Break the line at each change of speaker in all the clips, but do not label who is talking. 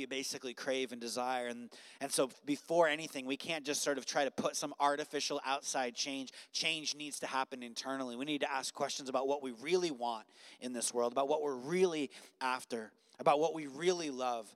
we basically crave and desire. And, and so, before anything, we can't just sort of try to put some artificial outside change. Change needs to happen internally. We need to ask questions about what we really want in this world, about what we're really after, about what we really love.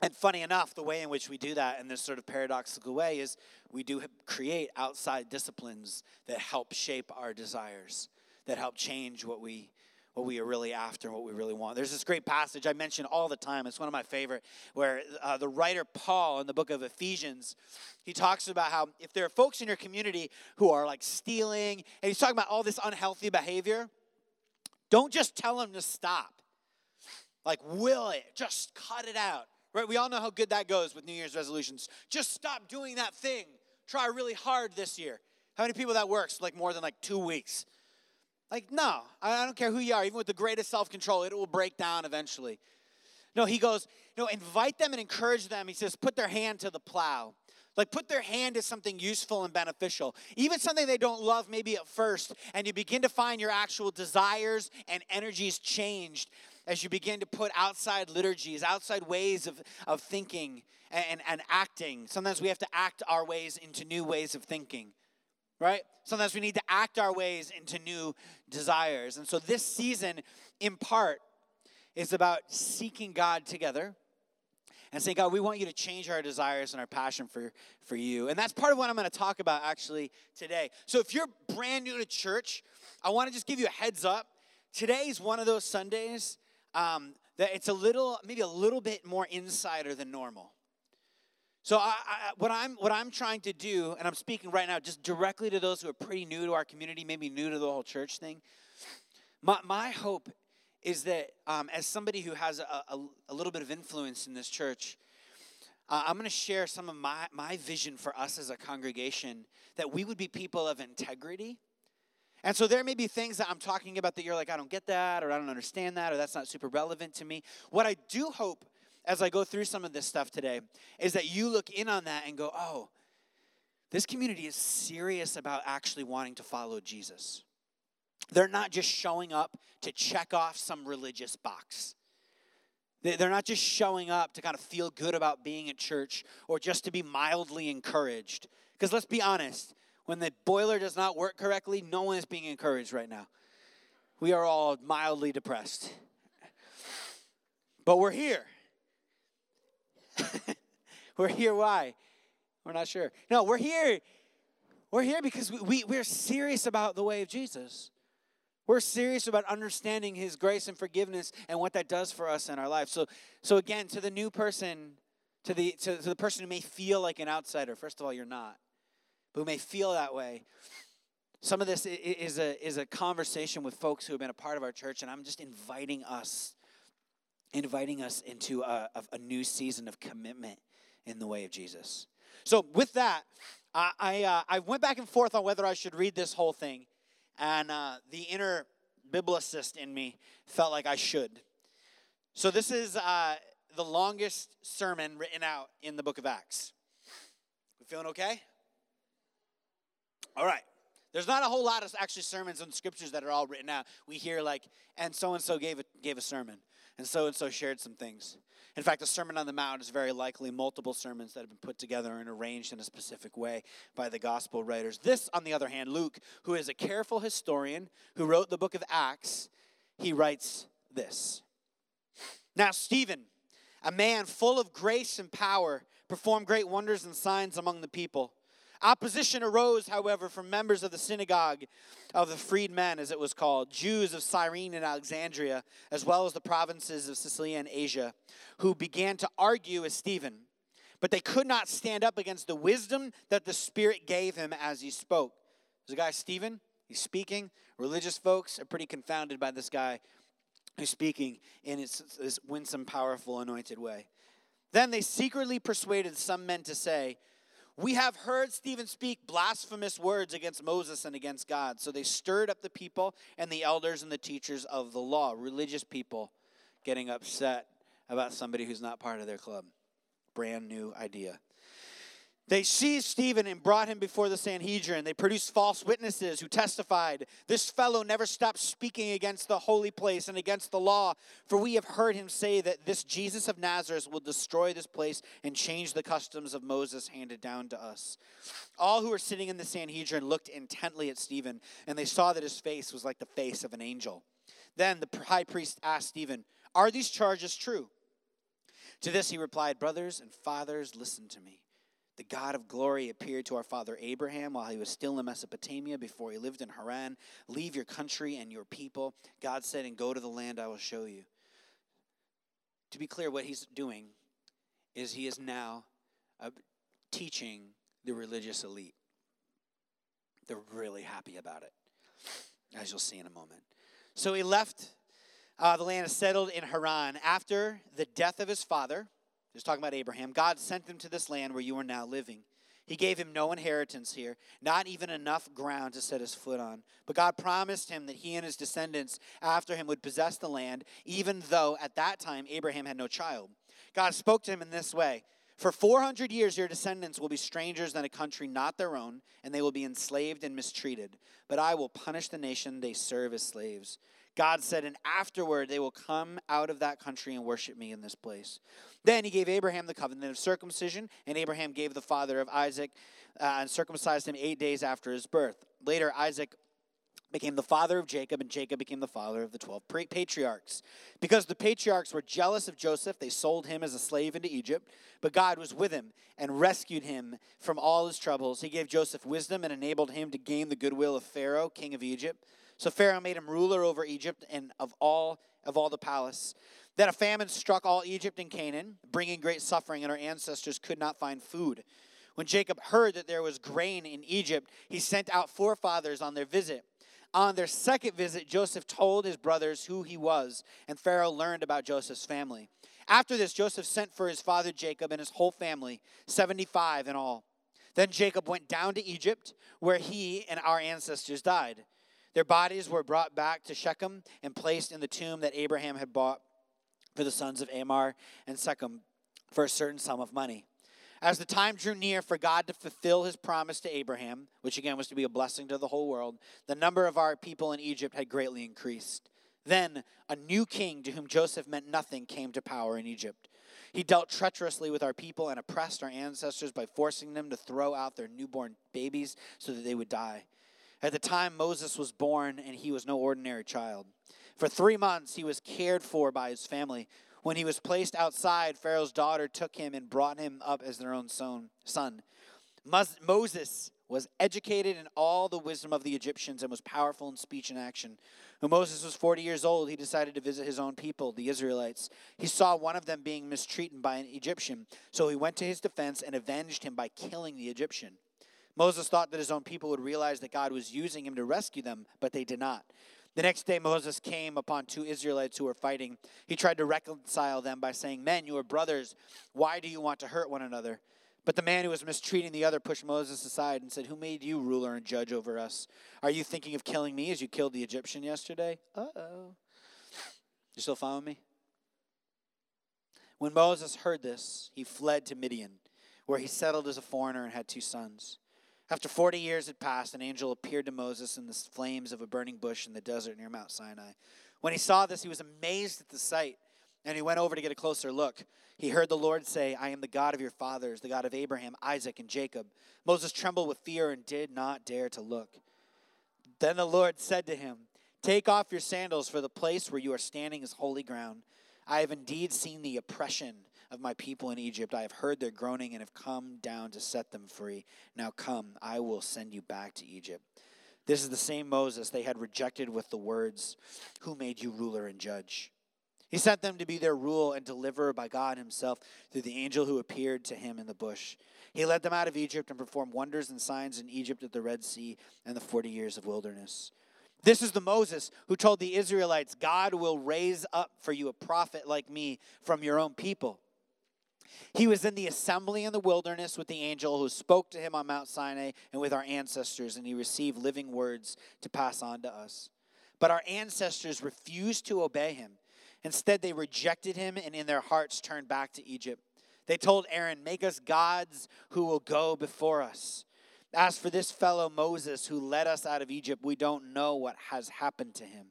And funny enough, the way in which we do that in this sort of paradoxical way is we do create outside disciplines that help shape our desires, that help change what we what we are really after, and what we really want. There's this great passage I mention all the time. It's one of my favorite, where uh, the writer Paul in the book of Ephesians, he talks about how if there are folks in your community who are like stealing, and he's talking about all this unhealthy behavior, don't just tell them to stop. Like, will it? Just cut it out. Right? We all know how good that goes with New Year's resolutions. Just stop doing that thing. Try really hard this year. How many people that works like more than like two weeks? Like, no, I don't care who you are, even with the greatest self control, it will break down eventually. No, he goes, no, invite them and encourage them. He says, put their hand to the plow. Like, put their hand to something useful and beneficial, even something they don't love maybe at first, and you begin to find your actual desires and energies changed as you begin to put outside liturgies, outside ways of, of thinking and, and acting. Sometimes we have to act our ways into new ways of thinking right? Sometimes we need to act our ways into new desires. And so this season, in part, is about seeking God together and saying, God, we want you to change our desires and our passion for, for you. And that's part of what I'm going to talk about actually today. So if you're brand new to church, I want to just give you a heads up. Today is one of those Sundays um, that it's a little, maybe a little bit more insider than normal. So I, I, what I'm what I'm trying to do, and I'm speaking right now, just directly to those who are pretty new to our community, maybe new to the whole church thing. My my hope is that um, as somebody who has a, a, a, little bit of influence in this church, uh, I'm going to share some of my my vision for us as a congregation that we would be people of integrity. And so there may be things that I'm talking about that you're like, I don't get that, or I don't understand that, or that's not super relevant to me. What I do hope as I go through some of this stuff today is that you look in on that and go, oh, this community is serious about actually wanting to follow Jesus. They're not just showing up to check off some religious box. They're not just showing up to kind of feel good about being at church or just to be mildly encouraged. Because let's be honest, when the boiler does not work correctly, no one is being encouraged right now. We are all mildly depressed. But we're here. we're here why? We're not sure. No, we're here. We're here because we, we, we're serious about the way of Jesus. We're serious about understanding his grace and forgiveness and what that does for us in our life. So, so again, to the new person, to the, to, to the person who may feel like an outsider, first of all, you're not, but who may feel that way. Some of this is a, is a conversation with folks who have been a part of our church, and I'm just inviting us inviting us into a, a, new season of commitment in the way of Jesus. So, with that, I, I, uh, I went back and forth on whether I should read this whole thing, and uh, the inner biblicist in me felt like I should. So, this is uh, the longest sermon written out in the book of Acts. We feeling okay? All right. There's not a whole lot of actually sermons and scriptures that are all written out. We hear like, and so and so gave a, gave a sermon and so and so shared some things. In fact, the Sermon on the Mount is very likely multiple sermons that have been put together and arranged in a specific way by the gospel writers. This, on the other hand, Luke, who is a careful historian who wrote the book of Acts, he writes this Now, Stephen, a man full of grace and power, performed great wonders and signs among the people. Opposition arose, however, from members of the synagogue of the freedmen, as it was called, Jews of Cyrene and Alexandria, as well as the provinces of Sicily and Asia, who began to argue with Stephen. But they could not stand up against the wisdom that the Spirit gave him as he spoke. There's a guy, Stephen, he's speaking. Religious folks are pretty confounded by this guy who's speaking in his, this winsome, powerful, anointed way. Then they secretly persuaded some men to say, we have heard Stephen speak blasphemous words against Moses and against God. So they stirred up the people and the elders and the teachers of the law, religious people getting upset about somebody who's not part of their club. Brand new idea. They seized Stephen and brought him before the Sanhedrin. They produced false witnesses who testified, This fellow never stopped speaking against the holy place and against the law, for we have heard him say that this Jesus of Nazareth will destroy this place and change the customs of Moses handed down to us. All who were sitting in the Sanhedrin looked intently at Stephen, and they saw that his face was like the face of an angel. Then the high priest asked Stephen, Are these charges true? To this he replied, Brothers and fathers, listen to me. The God of glory appeared to our father Abraham while he was still in Mesopotamia before he lived in Haran. Leave your country and your people, God said, and go to the land I will show you. To be clear, what he's doing is he is now uh, teaching the religious elite. They're really happy about it, as you'll see in a moment. So he left uh, the land, and settled in Haran after the death of his father. Just talking about Abraham. God sent him to this land where you are now living. He gave him no inheritance here, not even enough ground to set his foot on. But God promised him that he and his descendants after him would possess the land, even though at that time Abraham had no child. God spoke to him in this way For 400 years, your descendants will be strangers in a country not their own, and they will be enslaved and mistreated. But I will punish the nation they serve as slaves. God said, and afterward they will come out of that country and worship me in this place. Then he gave Abraham the covenant of circumcision, and Abraham gave the father of Isaac uh, and circumcised him eight days after his birth. Later, Isaac became the father of Jacob, and Jacob became the father of the 12 patriarchs. Because the patriarchs were jealous of Joseph, they sold him as a slave into Egypt. But God was with him and rescued him from all his troubles. He gave Joseph wisdom and enabled him to gain the goodwill of Pharaoh, king of Egypt. So Pharaoh made him ruler over Egypt and of all of all the palace. Then a famine struck all Egypt and Canaan, bringing great suffering, and our ancestors could not find food. When Jacob heard that there was grain in Egypt, he sent out forefathers on their visit. On their second visit, Joseph told his brothers who he was, and Pharaoh learned about Joseph's family. After this, Joseph sent for his father Jacob and his whole family, 75 in all. Then Jacob went down to Egypt, where he and our ancestors died. Their bodies were brought back to Shechem and placed in the tomb that Abraham had bought for the sons of Hamor and Shechem for a certain sum of money. As the time drew near for God to fulfill his promise to Abraham, which again was to be a blessing to the whole world, the number of our people in Egypt had greatly increased. Then a new king to whom Joseph meant nothing came to power in Egypt. He dealt treacherously with our people and oppressed our ancestors by forcing them to throw out their newborn babies so that they would die. At the time Moses was born, and he was no ordinary child. For three months he was cared for by his family. When he was placed outside, Pharaoh's daughter took him and brought him up as their own son. Moses was educated in all the wisdom of the Egyptians and was powerful in speech and action. When Moses was 40 years old, he decided to visit his own people, the Israelites. He saw one of them being mistreated by an Egyptian, so he went to his defense and avenged him by killing the Egyptian. Moses thought that his own people would realize that God was using him to rescue them, but they did not. The next day, Moses came upon two Israelites who were fighting. He tried to reconcile them by saying, Men, you are brothers. Why do you want to hurt one another? But the man who was mistreating the other pushed Moses aside and said, Who made you ruler and judge over us? Are you thinking of killing me as you killed the Egyptian yesterday? Uh oh. You still following me? When Moses heard this, he fled to Midian, where he settled as a foreigner and had two sons. After 40 years had passed, an angel appeared to Moses in the flames of a burning bush in the desert near Mount Sinai. When he saw this, he was amazed at the sight, and he went over to get a closer look. He heard the Lord say, I am the God of your fathers, the God of Abraham, Isaac, and Jacob. Moses trembled with fear and did not dare to look. Then the Lord said to him, Take off your sandals, for the place where you are standing is holy ground. I have indeed seen the oppression of my people in Egypt. I have heard their groaning and have come down to set them free. Now come, I will send you back to Egypt. This is the same Moses they had rejected with the words, Who made you ruler and judge? He sent them to be their rule and deliverer by God Himself through the angel who appeared to him in the bush. He led them out of Egypt and performed wonders and signs in Egypt at the Red Sea and the 40 years of wilderness. This is the Moses who told the Israelites, God will raise up for you a prophet like me from your own people. He was in the assembly in the wilderness with the angel who spoke to him on Mount Sinai and with our ancestors, and he received living words to pass on to us. But our ancestors refused to obey him. Instead, they rejected him and in their hearts turned back to Egypt. They told Aaron, Make us gods who will go before us. As for this fellow Moses who led us out of Egypt, we don't know what has happened to him.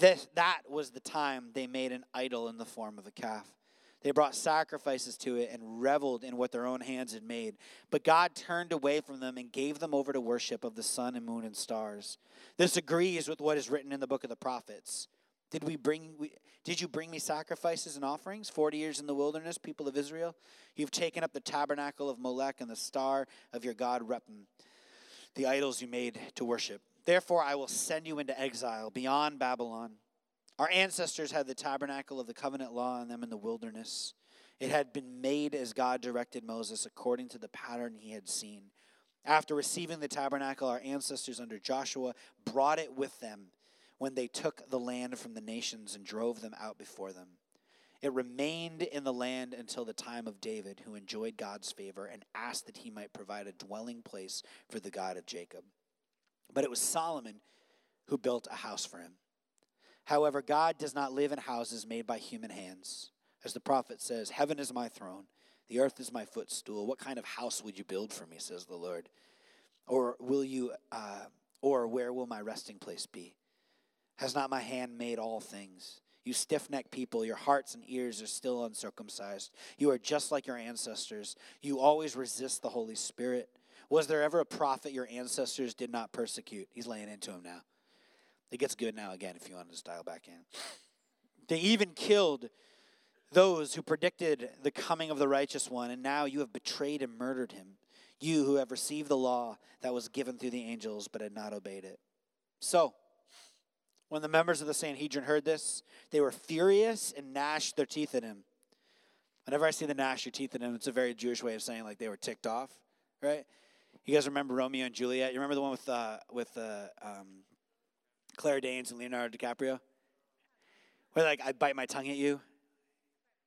This, that was the time they made an idol in the form of a calf. They brought sacrifices to it and reveled in what their own hands had made. But God turned away from them and gave them over to worship of the sun and moon and stars. This agrees with what is written in the book of the prophets. Did we bring we, did you bring me sacrifices and offerings 40 years in the wilderness people of Israel you've taken up the tabernacle of Molech and the star of your god Rephan the idols you made to worship therefore I will send you into exile beyond Babylon our ancestors had the tabernacle of the covenant law on them in the wilderness it had been made as God directed Moses according to the pattern he had seen after receiving the tabernacle our ancestors under Joshua brought it with them when they took the land from the nations and drove them out before them. It remained in the land until the time of David, who enjoyed God's favor and asked that he might provide a dwelling place for the God of Jacob. But it was Solomon who built a house for him. However, God does not live in houses made by human hands. As the prophet says, Heaven is my throne, the earth is my footstool. What kind of house would you build for me, says the Lord? Or will you, uh, or where will my resting place be? Has not my hand made all things? You stiff necked people, your hearts and ears are still uncircumcised. You are just like your ancestors. You always resist the Holy Spirit. Was there ever a prophet your ancestors did not persecute? He's laying into him now. It gets good now again if you want to dial back in. They even killed those who predicted the coming of the righteous one, and now you have betrayed and murdered him. You who have received the law that was given through the angels but had not obeyed it. So, when the members of the Sanhedrin heard this, they were furious and gnashed their teeth at him. Whenever I see the gnash your teeth at him, it's a very Jewish way of saying like they were ticked off, right? You guys remember Romeo and Juliet? You remember the one with uh, with uh, um, Claire Danes and Leonardo DiCaprio, where like I bite my tongue at you,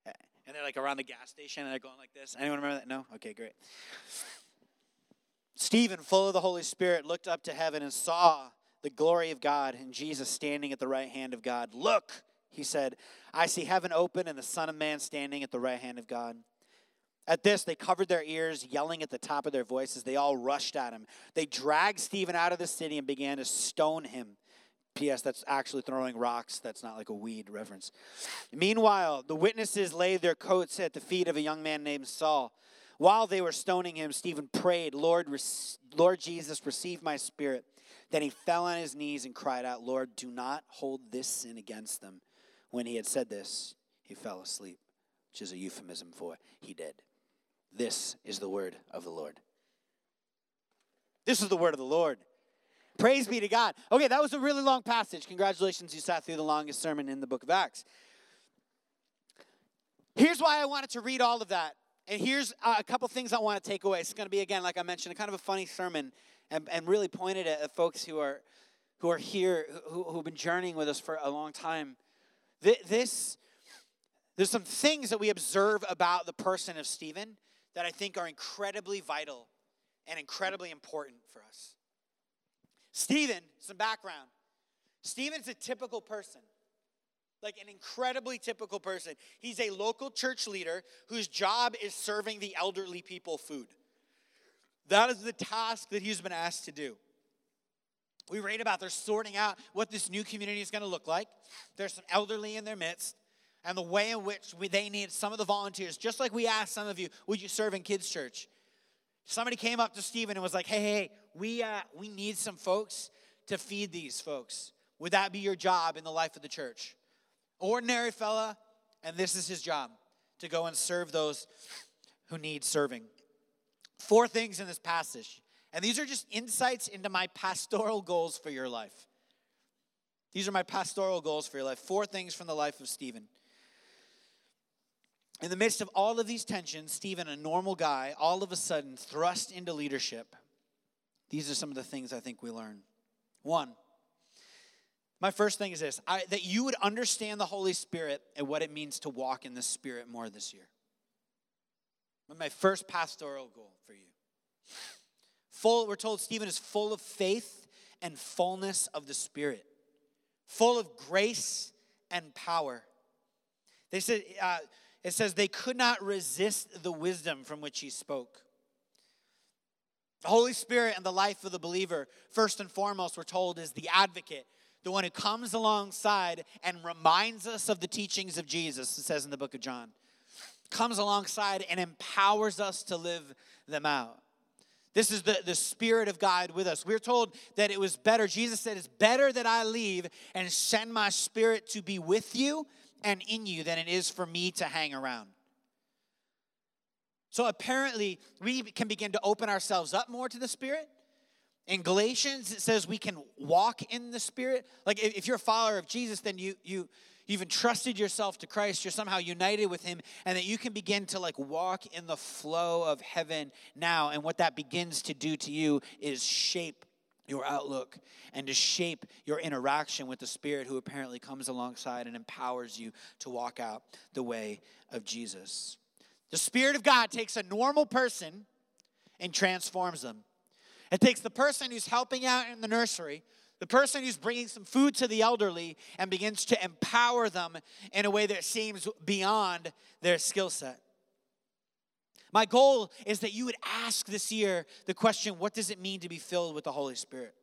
and they're like around the gas station and they're going like this. Anyone remember that? No. Okay, great. Stephen, full of the Holy Spirit, looked up to heaven and saw the glory of God and Jesus standing at the right hand of God. Look, he said, I see heaven open and the Son of Man standing at the right hand of God. At this, they covered their ears, yelling at the top of their voices. They all rushed at him. They dragged Stephen out of the city and began to stone him. P.S. That's actually throwing rocks. That's not like a weed reference. Meanwhile, the witnesses laid their coats at the feet of a young man named Saul. While they were stoning him, Stephen prayed, Lord, Lord Jesus, receive my spirit. Then he fell on his knees and cried out, Lord, do not hold this sin against them. When he had said this, he fell asleep, which is a euphemism for he did. This is the word of the Lord. This is the word of the Lord. Praise be to God. Okay, that was a really long passage. Congratulations, you sat through the longest sermon in the book of Acts. Here's why I wanted to read all of that. And here's uh, a couple things I want to take away. It's going to be, again, like I mentioned, a kind of a funny sermon and, and really pointed at folks who are, who are here, who, who've been journeying with us for a long time. This, there's some things that we observe about the person of Stephen that I think are incredibly vital and incredibly important for us. Stephen, some background. Stephen's a typical person, like an incredibly typical person. He's a local church leader whose job is serving the elderly people food. That is the task that he's been asked to do. We read about they're sorting out what this new community is going to look like. There's some elderly in their midst, and the way in which we, they need some of the volunteers, just like we asked some of you, would you serve in kids' church? Somebody came up to Stephen and was like, hey, hey, we, uh, we need some folks to feed these folks. Would that be your job in the life of the church? Ordinary fella, and this is his job to go and serve those who need serving. Four things in this passage. And these are just insights into my pastoral goals for your life. These are my pastoral goals for your life. Four things from the life of Stephen. In the midst of all of these tensions, Stephen, a normal guy, all of a sudden thrust into leadership. These are some of the things I think we learn. One, my first thing is this I, that you would understand the Holy Spirit and what it means to walk in the Spirit more this year. My first pastoral goal for you. Full, we're told Stephen is full of faith and fullness of the Spirit, full of grace and power. They said, uh, it says they could not resist the wisdom from which he spoke. The Holy Spirit and the life of the believer, first and foremost, we're told, is the advocate, the one who comes alongside and reminds us of the teachings of Jesus, it says in the book of John. Comes alongside and empowers us to live them out. This is the, the Spirit of God with us. We're told that it was better. Jesus said, It's better that I leave and send my Spirit to be with you and in you than it is for me to hang around. So apparently, we can begin to open ourselves up more to the Spirit. In Galatians, it says we can walk in the Spirit. Like if you're a follower of Jesus, then you you you've entrusted yourself to Christ. You're somehow united with Him, and that you can begin to like walk in the flow of heaven now. And what that begins to do to you is shape your outlook and to shape your interaction with the Spirit who apparently comes alongside and empowers you to walk out the way of Jesus. The Spirit of God takes a normal person and transforms them. It takes the person who's helping out in the nursery, the person who's bringing some food to the elderly, and begins to empower them in a way that seems beyond their skill set. My goal is that you would ask this year the question what does it mean to be filled with the Holy Spirit?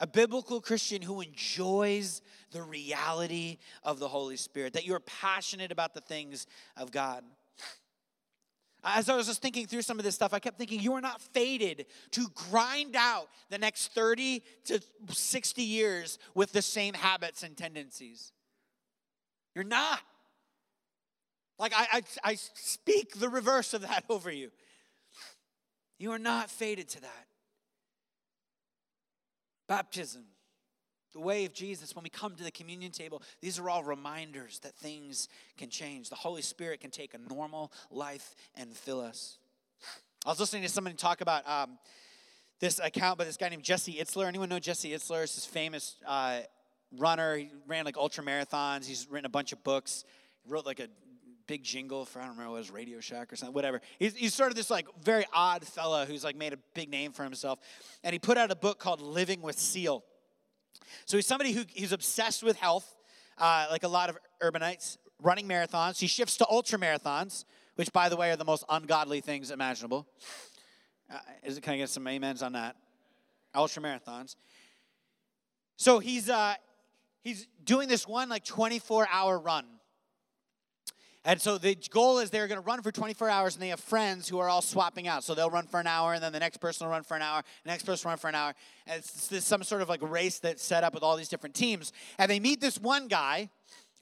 A biblical Christian who enjoys the reality of the Holy Spirit, that you're passionate about the things of God. As I was just thinking through some of this stuff, I kept thinking, you are not fated to grind out the next 30 to 60 years with the same habits and tendencies. You're not. Like, I, I, I speak the reverse of that over you. You are not fated to that. Baptism, the way of Jesus, when we come to the communion table, these are all reminders that things can change. The Holy Spirit can take a normal life and fill us. I was listening to somebody talk about um, this account by this guy named Jesse Itzler. Anyone know Jesse Itzler? He's this famous uh, runner. He ran like ultra marathons. He's written a bunch of books. He wrote like a big jingle for I don't remember what it was Radio Shack or something, whatever. He's, he's sort of this like very odd fella who's like made a big name for himself, and he put out a book called Living with Seal. So he's somebody who he's obsessed with health, uh, like a lot of urbanites, running marathons. He shifts to ultra marathons, which, by the way, are the most ungodly things imaginable. Uh, is it? Can I get some amens on that? Ultra marathons. So he's uh, he's doing this one like 24 hour run and so the goal is they're going to run for 24 hours and they have friends who are all swapping out. So they'll run for an hour and then the next person will run for an hour, the next person will run for an hour. And it's, it's some sort of like race that's set up with all these different teams. And they meet this one guy,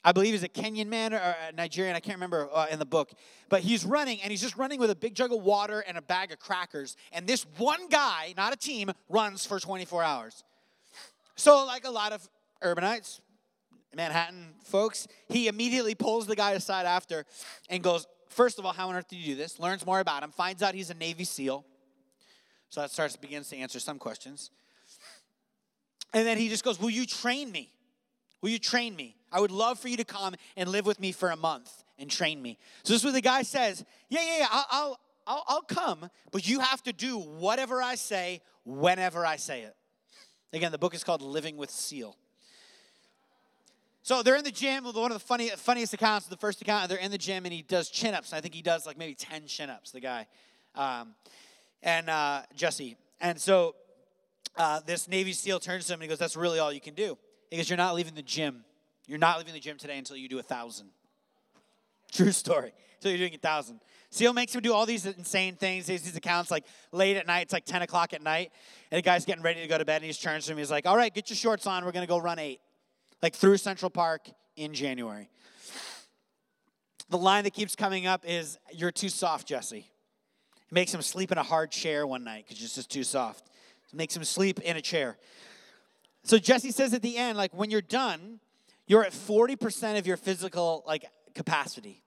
I believe he's a Kenyan man or a Nigerian, I can't remember uh, in the book. But he's running and he's just running with a big jug of water and a bag of crackers. And this one guy, not a team, runs for 24 hours. So, like a lot of urbanites, Manhattan folks, he immediately pulls the guy aside after and goes, First of all, how on earth did you do this? Learns more about him, finds out he's a Navy SEAL. So that starts begins to answer some questions. And then he just goes, Will you train me? Will you train me? I would love for you to come and live with me for a month and train me. So this is what the guy says. Yeah, yeah, yeah, I'll, I'll, I'll, I'll come, but you have to do whatever I say whenever I say it. Again, the book is called Living with Seal. So they're in the gym. One of the funny, funniest accounts, the first account, they're in the gym and he does chin ups. I think he does like maybe 10 chin ups, the guy. Um, and uh, Jesse. And so uh, this Navy SEAL turns to him and he goes, That's really all you can do. He goes, You're not leaving the gym. You're not leaving the gym today until you do a thousand. True story. So you're doing a thousand. SEAL makes him do all these insane things. These accounts like late at night. It's like 10 o'clock at night. And the guy's getting ready to go to bed and he turns to him. He's like, All right, get your shorts on. We're going to go run eight like through Central Park in January. The line that keeps coming up is, You're too soft, Jesse. It makes him sleep in a hard chair one night because it's just too soft. It makes him sleep in a chair. So Jesse says at the end, like, when you're done, you're at 40% of your physical like capacity.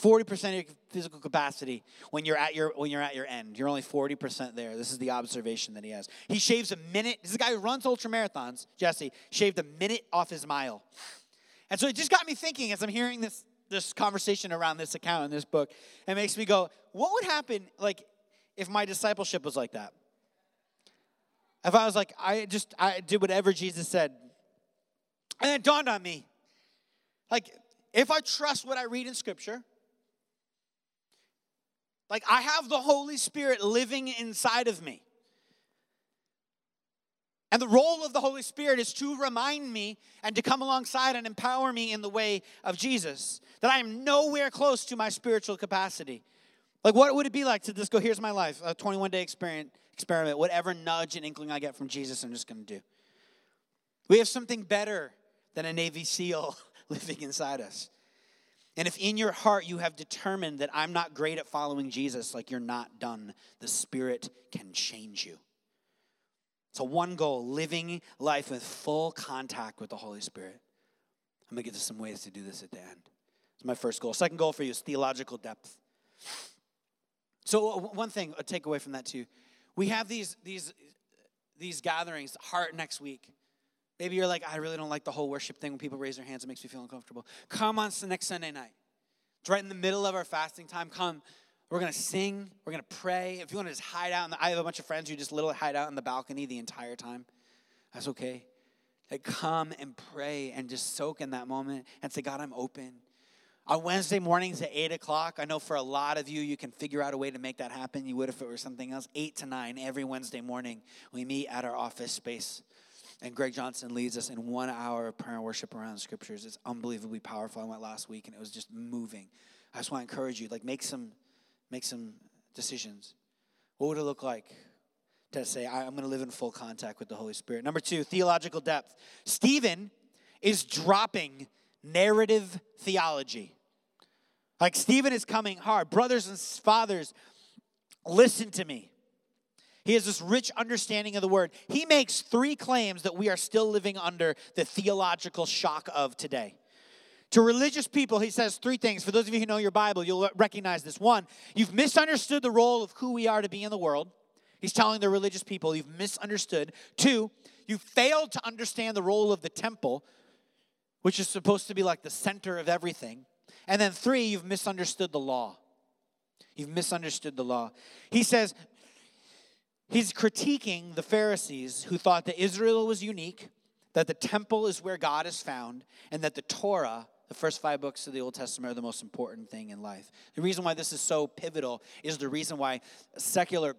40% of your physical capacity when you're at your when you're at your end. You're only 40% there. This is the observation that he has. He shaves a minute. This is a guy who runs ultra marathons, Jesse, shaved a minute off his mile. And so it just got me thinking as I'm hearing this this conversation around this account in this book. It makes me go, what would happen like if my discipleship was like that? If I was like, I just I did whatever Jesus said. And it dawned on me. Like, if I trust what I read in scripture, Like I have the Holy Spirit living inside of me. And the role of the Holy Spirit is to remind me and to come alongside and empower me in the way of Jesus. That I am nowhere close to my spiritual capacity. Like, what would it be like to just go, here's my life, a 21 day experiment, experiment, whatever nudge and inkling I get from Jesus, I'm just going to do. We have something better than a Navy SEAL living inside us. And if in your heart you have determined that I'm not great at following Jesus, like you're not done, the Spirit can change you. So, one goal living life with full contact with the Holy Spirit. I'm to get to some ways to do this at the end. It's my first goal. Second goal for you is theological depth. So, uh, one thing, a takeaway from that too, we have these, these, these gatherings, heart next week. Maybe you're like, I really don't like the whole worship thing when people raise their hands, it makes me feel uncomfortable. Come on the next Sunday night. It's right in the middle of our fasting time. Come we're going to sing. We're going to pray. If you want to just hide out, the, I have a bunch of friends who just literally hide out in the balcony the entire time. That's okay. Like, come and pray and just soak in that moment and say, God, I'm open. On Wednesday mornings at 8 o'clock, I know for a lot of you, you can figure out a way to make that happen. You would if it were something else. 8 to 9 every Wednesday morning, we meet at our office space. And Greg Johnson leads us in one hour of prayer and worship around the scriptures. It's unbelievably powerful. I went last week and it was just moving. I just want to encourage you, like, make some make some decisions. What would it look like to say, I'm going to live in full contact with the Holy Spirit? Number two, theological depth. Stephen is dropping narrative theology. Like Stephen is coming hard. Brothers and fathers, listen to me. He has this rich understanding of the word. He makes three claims that we are still living under the theological shock of today. To religious people, he says three things. For those of you who know your Bible, you'll recognize this. One, you've misunderstood the role of who we are to be in the world. He's telling the religious people, you've misunderstood. Two, you failed to understand the role of the temple, which is supposed to be like the center of everything. And then three, you've misunderstood the law. You've misunderstood the law. He says, he's critiquing the Pharisees who thought that Israel was unique, that the temple is where God is found, and that the Torah the first five books of the Old Testament are the most important thing in life. The reason why this is so pivotal is the reason why secular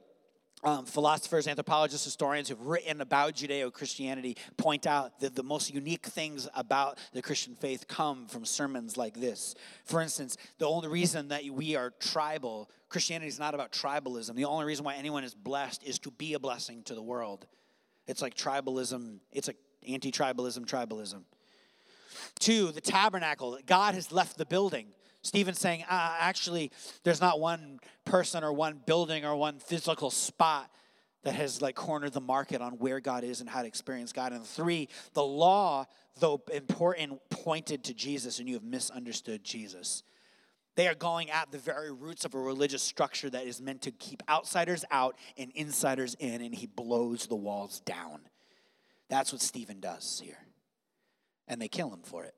um, philosophers, anthropologists, historians who've written about Judeo Christianity point out that the most unique things about the Christian faith come from sermons like this. For instance, the only reason that we are tribal, Christianity is not about tribalism. The only reason why anyone is blessed is to be a blessing to the world. It's like tribalism, it's like anti tribalism, tribalism. Two, the tabernacle. God has left the building. Stephen's saying, uh, actually, there's not one person or one building or one physical spot that has like cornered the market on where God is and how to experience God. And three, the law, though important, pointed to Jesus, and you have misunderstood Jesus. They are going at the very roots of a religious structure that is meant to keep outsiders out and insiders in, and he blows the walls down. That's what Stephen does here and they kill him for it.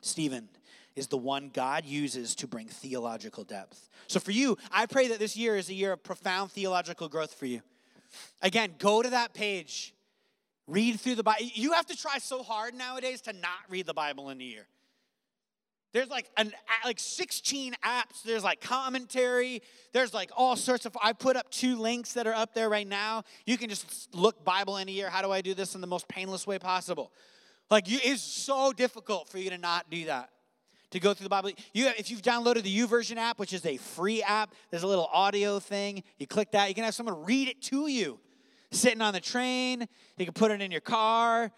Stephen is the one God uses to bring theological depth. So for you, I pray that this year is a year of profound theological growth for you. Again, go to that page, read through the Bible. You have to try so hard nowadays to not read the Bible in a year. There's like an like 16 apps. There's like commentary. There's like all sorts of. I put up two links that are up there right now. You can just look Bible in a year. How do I do this in the most painless way possible? Like you, it's so difficult for you to not do that. To go through the Bible. You, if you've downloaded the YouVersion app, which is a free app, there's a little audio thing. You click that, you can have someone read it to you. Sitting on the train, you can put it in your car.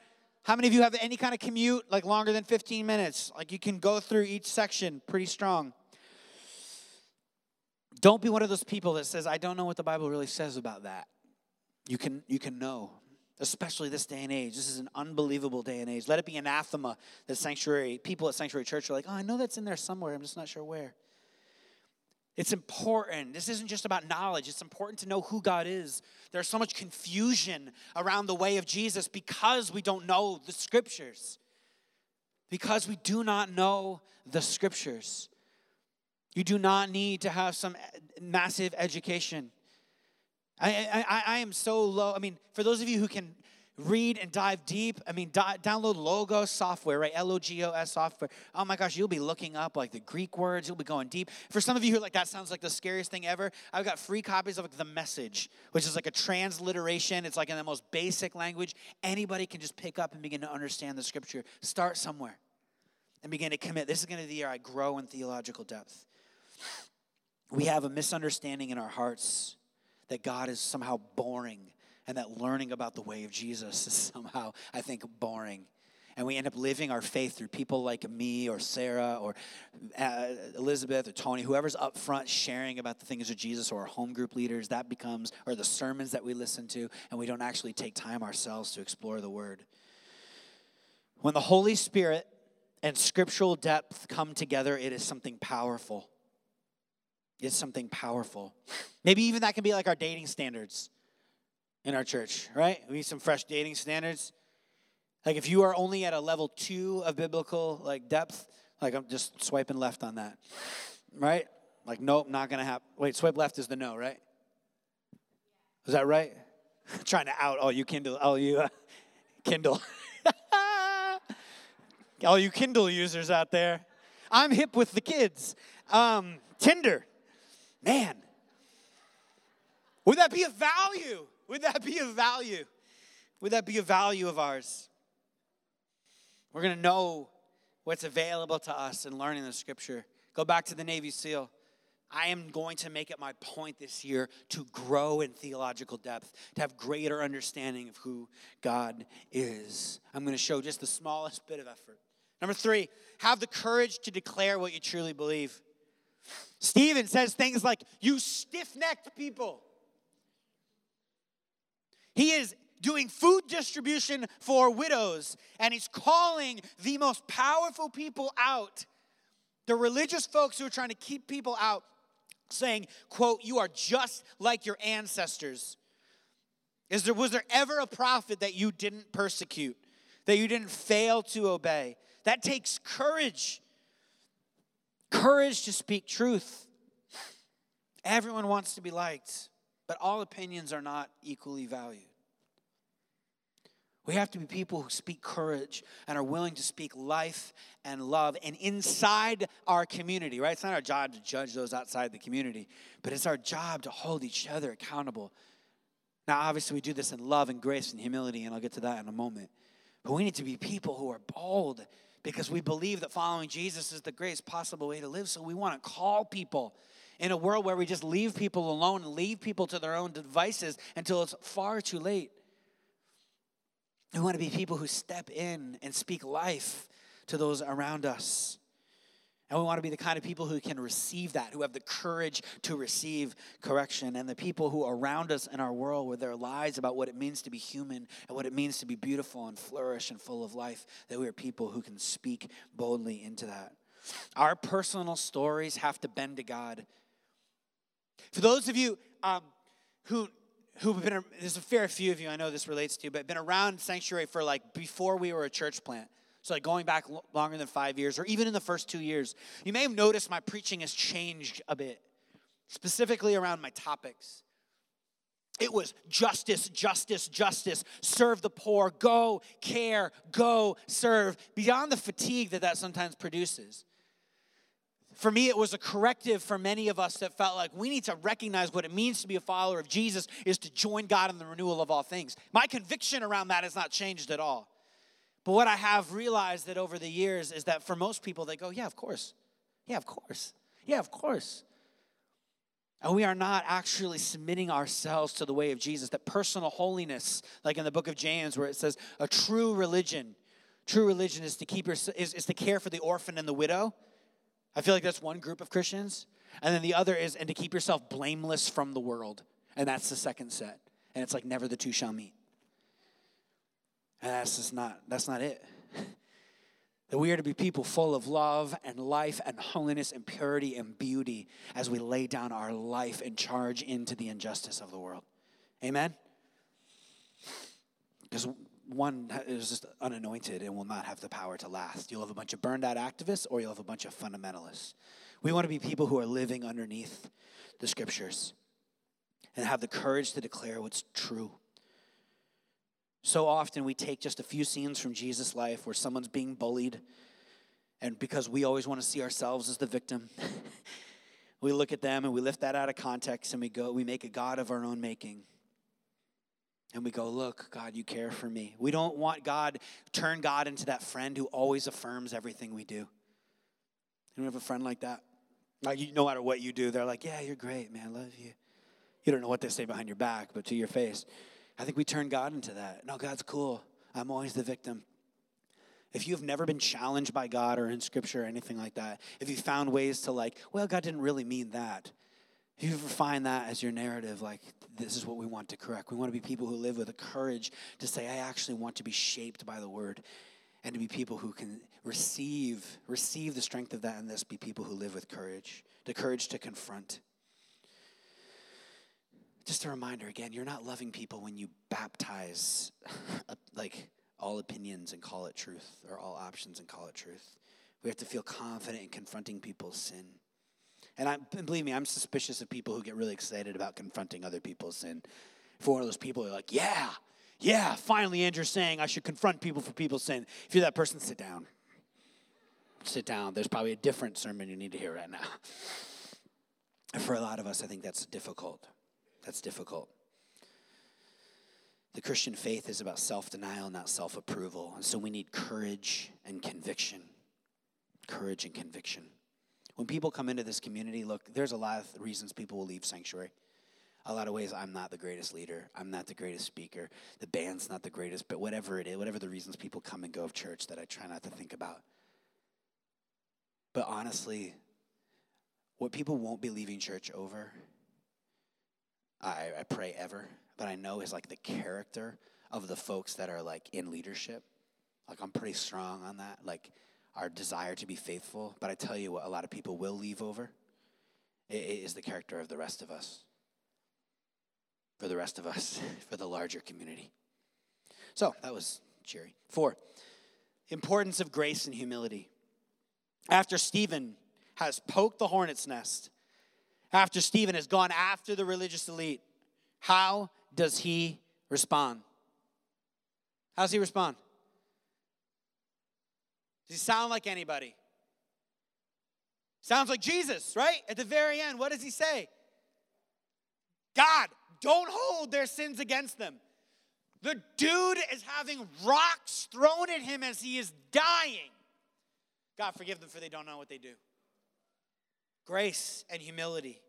How many of you have any kind of commute like longer than 15 minutes? Like you can go through each section pretty strong. Don't be one of those people that says, I don't know what the Bible really says about that. You can you can know especially this day and age. This is an unbelievable day and age. Let it be anathema that sanctuary people at Sanctuary Church are like, oh, I know that's in there somewhere. I'm just not sure where. It's important. This isn't just about knowledge. It's important to know who God is. There's so much confusion around the way of Jesus because we don't know the scriptures. Because we do not know the scriptures. You do not need to have some massive education. I, I, I am so low. I mean, for those of you who can read and dive deep. I mean, download Logos software, right? L O G O S software. Oh my gosh, you'll be looking up like the Greek words. You'll be going deep. For some of you who like, that sounds like the scariest thing ever, I've got free copies of like, The Message, which is like a transliteration. It's like in the most basic language. Anybody can just pick up and begin to understand the scripture. Start somewhere and begin to commit. This is going to be the year I grow in theological depth. We have a misunderstanding in our hearts that God is somehow boring and that learning about the way of Jesus is somehow, I think, boring. And we end up living our faith through people like me or Sarah or uh, Elizabeth or Tony, whoever's up front sharing about the things of Jesus or our home group leaders. That becomes, or the sermons that we listen to, and we don't actually take time ourselves to explore the Word. When the Holy Spirit and scriptural depth come together, it is something powerful. It's something powerful. Maybe even that can be like our dating standards in our church, right? We need some fresh dating standards. Like if you are only at a level two of biblical like depth, like I'm just swiping left on that, right? Like nope, not gonna happen. Wait, swipe left is the no, right? Is that right? trying to out all you Kindle, all you uh, Kindle, all you Kindle users out there. I'm hip with the kids. Um, Tinder, man, would that be a value? Would that be a value? Would that be a value of ours? We're going to know what's available to us in learning the scripture. Go back to the Navy SEAL. I am going to make it my point this year to grow in theological depth, to have greater understanding of who God is. I'm going to show just the smallest bit of effort. Number three, have the courage to declare what you truly believe. Stephen says things like, You stiff necked people. He is doing food distribution for widows, and he's calling the most powerful people out. The religious folks who are trying to keep people out, saying, quote, you are just like your ancestors. Is there, was there ever a prophet that you didn't persecute, that you didn't fail to obey? That takes courage. Courage to speak truth. Everyone wants to be liked. But all opinions are not equally valued. We have to be people who speak courage and are willing to speak life and love and inside our community, right? It's not our job to judge those outside the community, but it's our job to hold each other accountable. Now, obviously, we do this in love and grace and humility, and I'll get to that in a moment. But we need to be people who are bold because we believe that following Jesus is the greatest possible way to live. So we want to call people in a world where we just leave people alone and leave people to their own devices until it's far too late. We want to be people who step in and speak life to those around us. And we want to be the kind of people who can receive that, who have the courage to receive correction, and the people who are around us in our world with their lies about what it means to be human and what it means to be beautiful and flourish and full of life, that we are people who can speak boldly into that. Our personal stories have to bend to God for those of you um, who who've been there's a fair few of you I know this relates to, but been around sanctuary for like before we were a church plant. So like going back longer than five years, or even in the first two years, you may have noticed my preaching has changed a bit, specifically around my topics. It was justice, justice, justice, serve the poor, go, care, go, serve, beyond the fatigue that that sometimes produces for me, it was a corrective for many of us that felt like we need to recognize what it means to be a follower of Jesus is to join God in the renewal of all things. My conviction around that has not changed at all. But what I have realized that over the years is that for most people, they go, Yeah, of course. Yeah, of course. Yeah, of course. And we are not actually submitting ourselves to the way of Jesus, that personal holiness, like in the book of James, where it says, a true religion. True religion is to keep your, is, is to care for the orphan and the widow I feel like that's one group of Christians. And then the other is, and to keep yourself blameless from the world. And that's the second set. And it's like never the two shall meet. And that's just not, that's not it. that we are to be people full of love and life and holiness and purity and beauty as we lay down our life and charge into the injustice of the world. Amen? Because one is just unanointed and will not have the power to last. You'll have a bunch of burned out activists or you'll have a bunch of fundamentalists. We want to be people who are living underneath the scriptures and have the courage to declare what's true. So often we take just a few scenes from Jesus' life where someone's being bullied, and because we always want to see ourselves as the victim, we look at them and we lift that out of context and we go, we make a God of our own making. And we go, look, God, you care for me. We don't want God, turn God into that friend who always affirms everything we do. You don't have a friend like that? Like, no matter what you do, they're like, yeah, you're great, man, love you. You don't know what they say behind your back, but to your face. I think we turn God into that. No, God's cool. I'm always the victim. If you've never been challenged by God or in scripture or anything like that, if you found ways to like, well, God didn't really mean that, you ever find that as your narrative, like, this is what we want to correct, we want to be people who live with the courage to say, I actually want to be shaped by the word and to be people who can receive receive the strength of that and this be people who live with courage the courage to confront. Just a reminder again you're not loving people when you baptize like all opinions and call it truth or all options and call it truth. We have to feel confident in confronting people's sin and I, believe me, I'm suspicious of people who get really excited about confronting other people's sin. If one of those people are like, yeah, yeah, finally Andrew's saying I should confront people for people's sin. If you're that person, sit down. Sit down. There's probably a different sermon you need to hear right now. And for a lot of us, I think that's difficult. That's difficult. The Christian faith is about self denial, not self approval. And so we need courage and conviction. Courage and conviction. When people come into this community, look, there's a lot of reasons people will leave Sanctuary. A lot of ways, I'm not the greatest leader. I'm not the greatest speaker. The band's not the greatest, but whatever it is, whatever the reasons people come and go of church that I try not to think about. But honestly, what people won't be leaving church over, I, I pray ever, but I know is like the character of the folks that are like in leadership. Like I'm pretty strong on that. Like our desire to be faithful. But I tell you what, a lot of people will leave over. It is the character of the rest of us. For the rest of us, for the larger community. So that was cheery. Four, importance of grace and humility. After Stephen has poked the hornet's nest, after Stephen has gone after the religious elite, how does he respond? How does he respond? Does he sound like anybody? Sounds like Jesus, right? At the very end, what does he say? God, don't hold their sins against them. The dude is having rocks thrown at him as he is dying. God, forgive them for they don't know what they do. Grace and humility.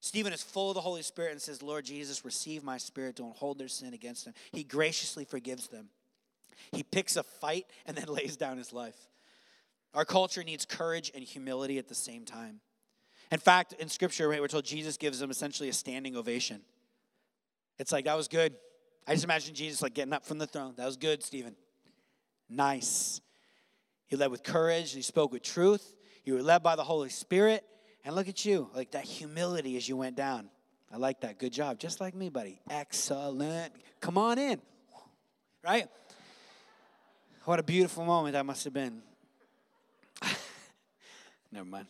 Stephen is full of the Holy Spirit and says, Lord Jesus, receive my spirit. Don't hold their sin against them. He graciously forgives them. He picks a fight and then lays down his life. Our culture needs courage and humility at the same time. In fact, in scripture, right, we're told Jesus gives them essentially a standing ovation. It's like, that was good. I just imagine Jesus like getting up from the throne. That was good, Stephen. Nice. He led with courage, he spoke with truth, you were led by the Holy Spirit. And look at you, like that humility as you went down. I like that. Good job. Just like me, buddy. Excellent. Come on in. Right? What a beautiful moment that must have been. Never mind.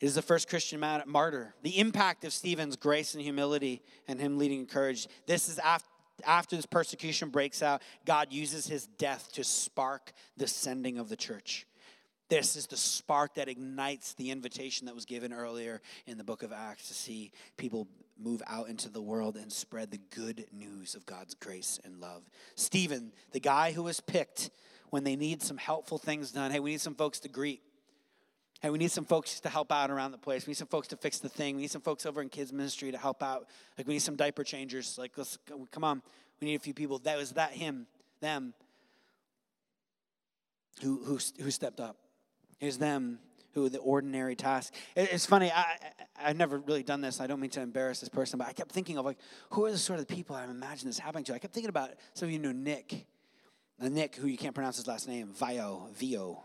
is the first Christian martyr. The impact of Stephen's grace and humility and him leading courage. This is after, after this persecution breaks out, God uses his death to spark the sending of the church. This is the spark that ignites the invitation that was given earlier in the book of Acts to see people move out into the world and spread the good news of God's grace and love. Stephen, the guy who was picked when they need some helpful things done. Hey, we need some folks to greet. Hey, we need some folks to help out around the place. We need some folks to fix the thing. We need some folks over in kids ministry to help out. Like we need some diaper changers. Like let's come on. We need a few people. That was that him, them who who who stepped up is them who the ordinary task. It's funny, I, I've never really done this. I don't mean to embarrass this person, but I kept thinking of like, who are the sort of people I imagine this happening to? I kept thinking about some of you know Nick. Uh, Nick, who you can't pronounce his last name, Vio, Vio,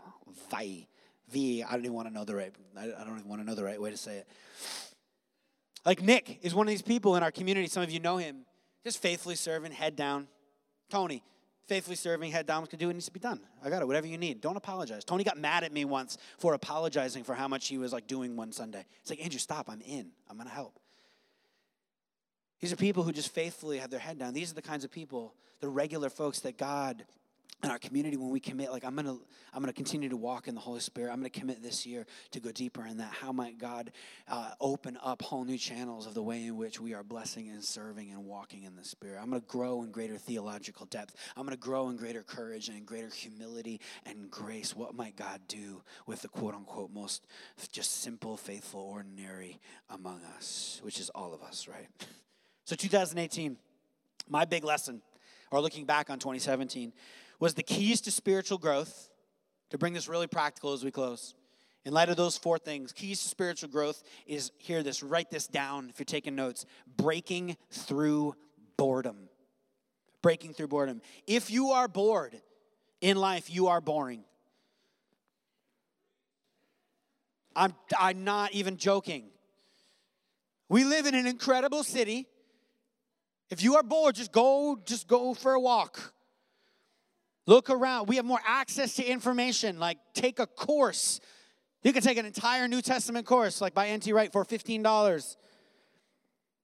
Vi, V. I don't even want to know the right. I don't even want to know the right way to say it. Like Nick is one of these people in our community. Some of you know him, just faithfully serving, head down. Tony, faithfully serving, head down, can do what needs to be done. I got it, whatever you need. Don't apologize. Tony got mad at me once for apologizing for how much he was like doing one Sunday. It's like, Andrew, stop. I'm in. I'm to help. These are people who just faithfully have their head down. These are the kinds of people, the regular folks that God in our community when we commit like i'm gonna i'm gonna continue to walk in the holy spirit. I'm gonna commit this year to go deeper in that. How might god uh, open up whole new channels of the way in which we are blessing and serving and walking in the spirit? I'm gonna grow in greater theological depth. I'm gonna grow in greater courage and in greater humility and grace. What might god do with the quote unquote most just simple faithful ordinary among us which is all of us right? So 2018 my big lesson or looking back on 2017 was the keys to spiritual growth. To bring this really practical as we close. In light of those four things, keys to spiritual growth is hear this, write this down if you're taking notes. Breaking through boredom. Breaking through boredom. If you are bored in life, you are boring. I'm, I'm not even joking. We live in an incredible city. If you are bored, just go, just go for a walk. Look around. We have more access to information. Like, take a course. You can take an entire New Testament course, like by N.T. Wright, for $15.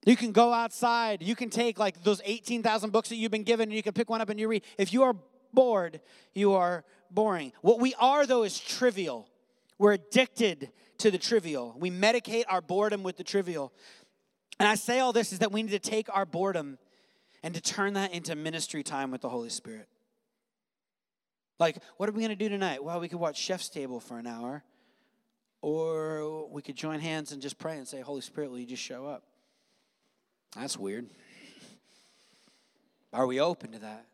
You can go outside. You can take like those 18,000 books that you've been given and you can pick one up and you read. If you are bored, you are boring. What we are, though, is trivial. We're addicted to the trivial. We medicate our boredom with the trivial. And I say all this is that we need to take our boredom and to turn that into ministry time with the Holy Spirit. Like, what are we going to do tonight? Well, we could watch Chef's Table for an hour, or we could join hands and just pray and say, Holy Spirit, will you just show up? That's weird. Are we open to that?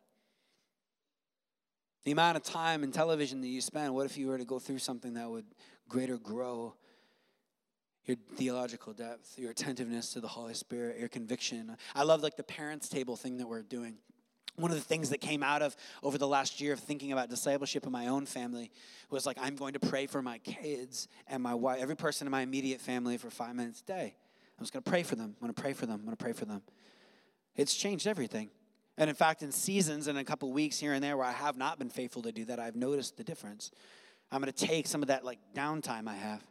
The amount of time in television that you spend, what if you were to go through something that would greater grow your theological depth, your attentiveness to the Holy Spirit, your conviction? I love like the parents' table thing that we're doing one of the things that came out of over the last year of thinking about discipleship in my own family was like i'm going to pray for my kids and my wife every person in my immediate family for five minutes a day. I'm just going to pray for them i'm going to pray for them i'm going to pray for them. It's changed everything. And in fact in seasons and a couple weeks here and there where i have not been faithful to do that i've noticed the difference. I'm going to take some of that like downtime i have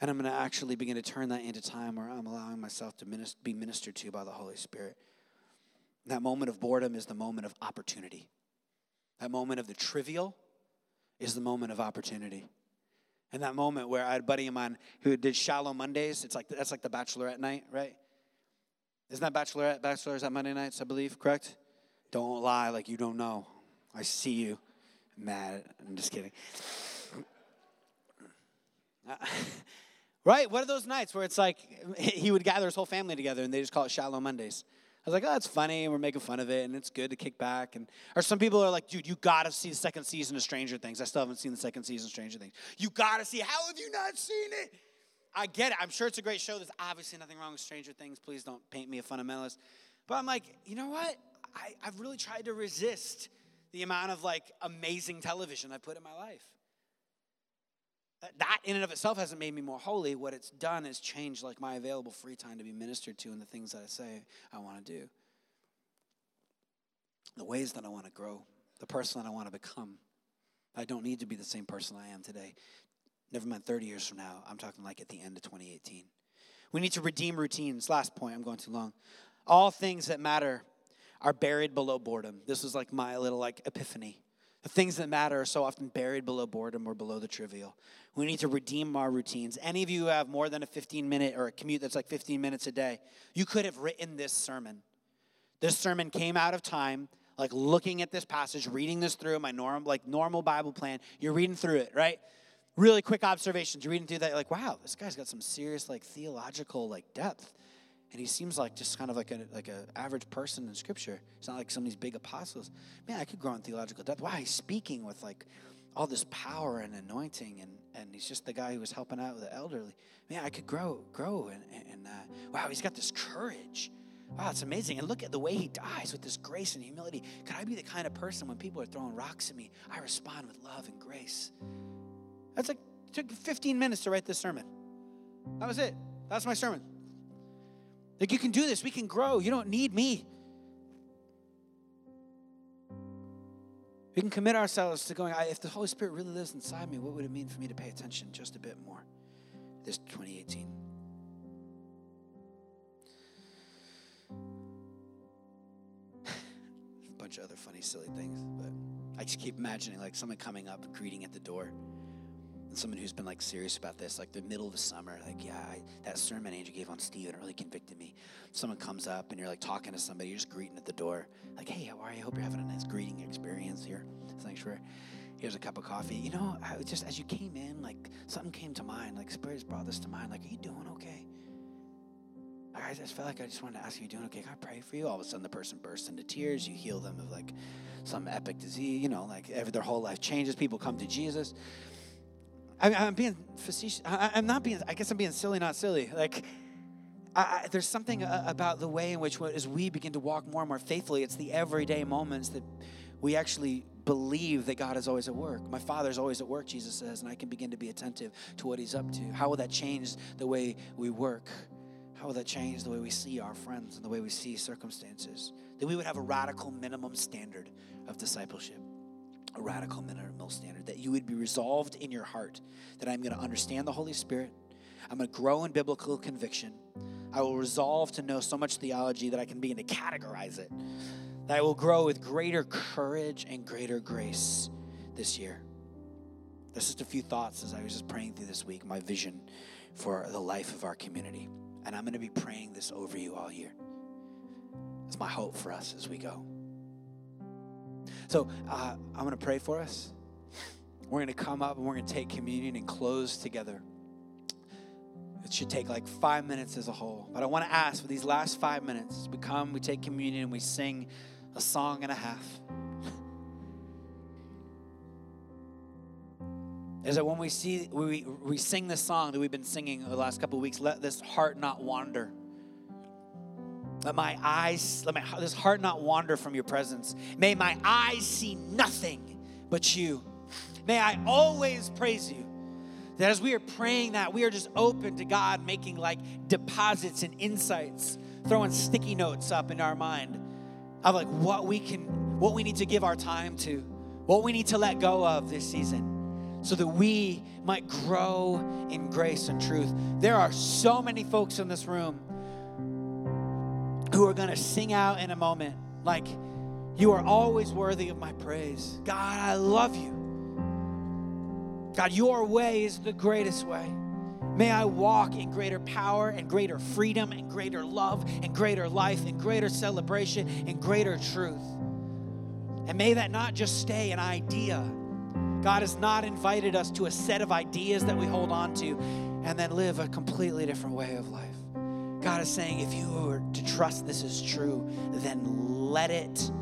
and i'm going to actually begin to turn that into time where i'm allowing myself to be ministered to by the holy spirit that moment of boredom is the moment of opportunity. That moment of the trivial is the moment of opportunity. And that moment where I had a buddy of mine who did Shallow Mondays, it's like that's like the bachelorette night, right? Isn't that bachelorette bachelors at Monday nights, I believe, correct? Don't lie like you don't know. I see you. Mad. I'm just kidding. right? What are those nights where it's like he would gather his whole family together and they just call it Shallow Mondays? I was like, oh, it's funny, and we're making fun of it, and it's good to kick back. And or some people are like, dude, you gotta see the second season of Stranger Things. I still haven't seen the second season of Stranger Things. You gotta see. How have you not seen it? I get it. I'm sure it's a great show. There's obviously nothing wrong with Stranger Things. Please don't paint me a fundamentalist. But I'm like, you know what? I, I've really tried to resist the amount of like amazing television I put in my life. That in and of itself hasn't made me more holy. What it's done is changed like my available free time to be ministered to and the things that I say I want to do. The ways that I want to grow, the person that I want to become. I don't need to be the same person I am today. Never mind 30 years from now. I'm talking like at the end of 2018. We need to redeem routines. Last point, I'm going too long. All things that matter are buried below boredom. This was like my little like epiphany. The things that matter are so often buried below boredom or below the trivial. We need to redeem our routines. Any of you who have more than a 15 minute or a commute that's like 15 minutes a day, you could have written this sermon. This sermon came out of time, like looking at this passage, reading this through my normal, like normal Bible plan. You're reading through it, right? Really quick observations. You're reading through that, like, wow, this guy's got some serious like theological like depth and he seems like just kind of like a like an average person in scripture. It's not like some of these big apostles. Man, I could grow in theological depth. Wow, he's speaking with like all this power and anointing, and and he's just the guy who was helping out with the elderly. Man, I could grow grow and and uh, wow, he's got this courage. Wow, it's amazing. And look at the way he dies with this grace and humility. Could I be the kind of person when people are throwing rocks at me, I respond with love and grace? That's like took 15 minutes to write this sermon. That was it. That's my sermon. Like, you can do this. We can grow. You don't need me. We can commit ourselves to going, if the Holy Spirit really lives inside me, what would it mean for me to pay attention just a bit more this 2018? a bunch of other funny, silly things, but I just keep imagining like someone coming up, greeting at the door. Someone who's been like serious about this, like the middle of the summer, like, yeah, I, that sermon Andrew gave on Stephen really convicted me. Someone comes up and you're like talking to somebody, you're just greeting at the door, like, hey, how are you? I hope you're having a nice greeting experience here. Thanks for here's a cup of coffee. You know, I just as you came in, like something came to mind. Like Spirit's brought this to mind. Like, are you doing okay? I just felt like I just wanted to ask you, you doing okay? Can I pray for you? All of a sudden, the person bursts into tears. You heal them of like some epic disease. You know, like every, their whole life changes. People come to Jesus. I, am being facetious. I, am not being. I guess I'm being silly, not silly. Like. I, there's something about the way in which, as we begin to walk more and more faithfully, it's the everyday moments that we actually believe that God is always at work. My Father's always at work, Jesus says, and I can begin to be attentive to what He's up to. How will that change the way we work? How will that change the way we see our friends and the way we see circumstances? That we would have a radical minimum standard of discipleship. A radical minimum standard. That you would be resolved in your heart that I'm going to understand the Holy Spirit. I'm going to grow in biblical conviction. I will resolve to know so much theology that I can begin to categorize it that I will grow with greater courage and greater grace this year. There's just a few thoughts as I was just praying through this week, my vision for the life of our community. And I'm going to be praying this over you all year. It's my hope for us as we go. So uh, I'm going to pray for us. We're going to come up and we're going to take communion and close together. It should take like five minutes as a whole. But I want to ask for these last five minutes, we come, we take communion, and we sing a song and a half. is that when we see we, we sing this song that we've been singing the last couple of weeks let this heart not wander let my eyes let my this heart not wander from your presence may my eyes see nothing but you may i always praise you that as we are praying that we are just open to god making like deposits and insights throwing sticky notes up in our mind of like what we can, what we need to give our time to, what we need to let go of this season so that we might grow in grace and truth. There are so many folks in this room who are going to sing out in a moment like, You are always worthy of my praise. God, I love you. God, your way is the greatest way. May I walk in greater power and greater freedom and greater love and greater life and greater celebration and greater truth. And may that not just stay an idea. God has not invited us to a set of ideas that we hold on to and then live a completely different way of life. God is saying, if you were to trust this is true, then let it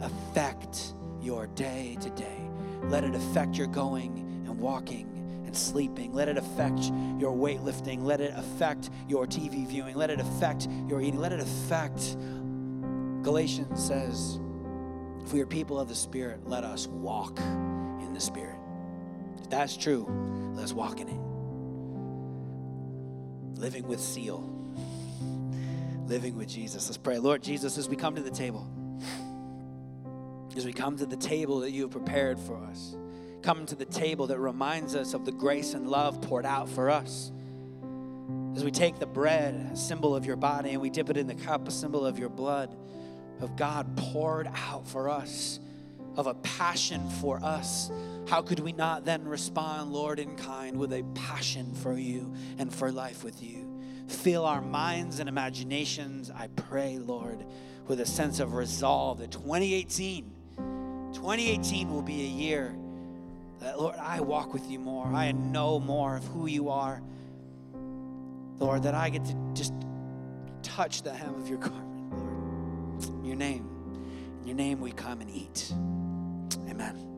affect your day to day. Let it affect your going and walking and sleeping. Let it affect your weightlifting. Let it affect your TV viewing. Let it affect your eating. Let it affect. Galatians says, if we are people of the Spirit, let us walk in the Spirit. If that's true, let's walk in it. Living with seal. Living with Jesus. Let's pray. Lord Jesus, as we come to the table, as we come to the table that you have prepared for us, come to the table that reminds us of the grace and love poured out for us. As we take the bread, a symbol of your body, and we dip it in the cup, a symbol of your blood, of God poured out for us, of a passion for us. How could we not then respond, Lord, in kind, with a passion for you and for life with you? Fill our minds and imaginations, I pray, Lord, with a sense of resolve that 2018, 2018 will be a year that, Lord, I walk with you more. I know more of who you are. Lord, that I get to just touch the hem of your garment, Lord. Your name. In your name we come and eat. Amen.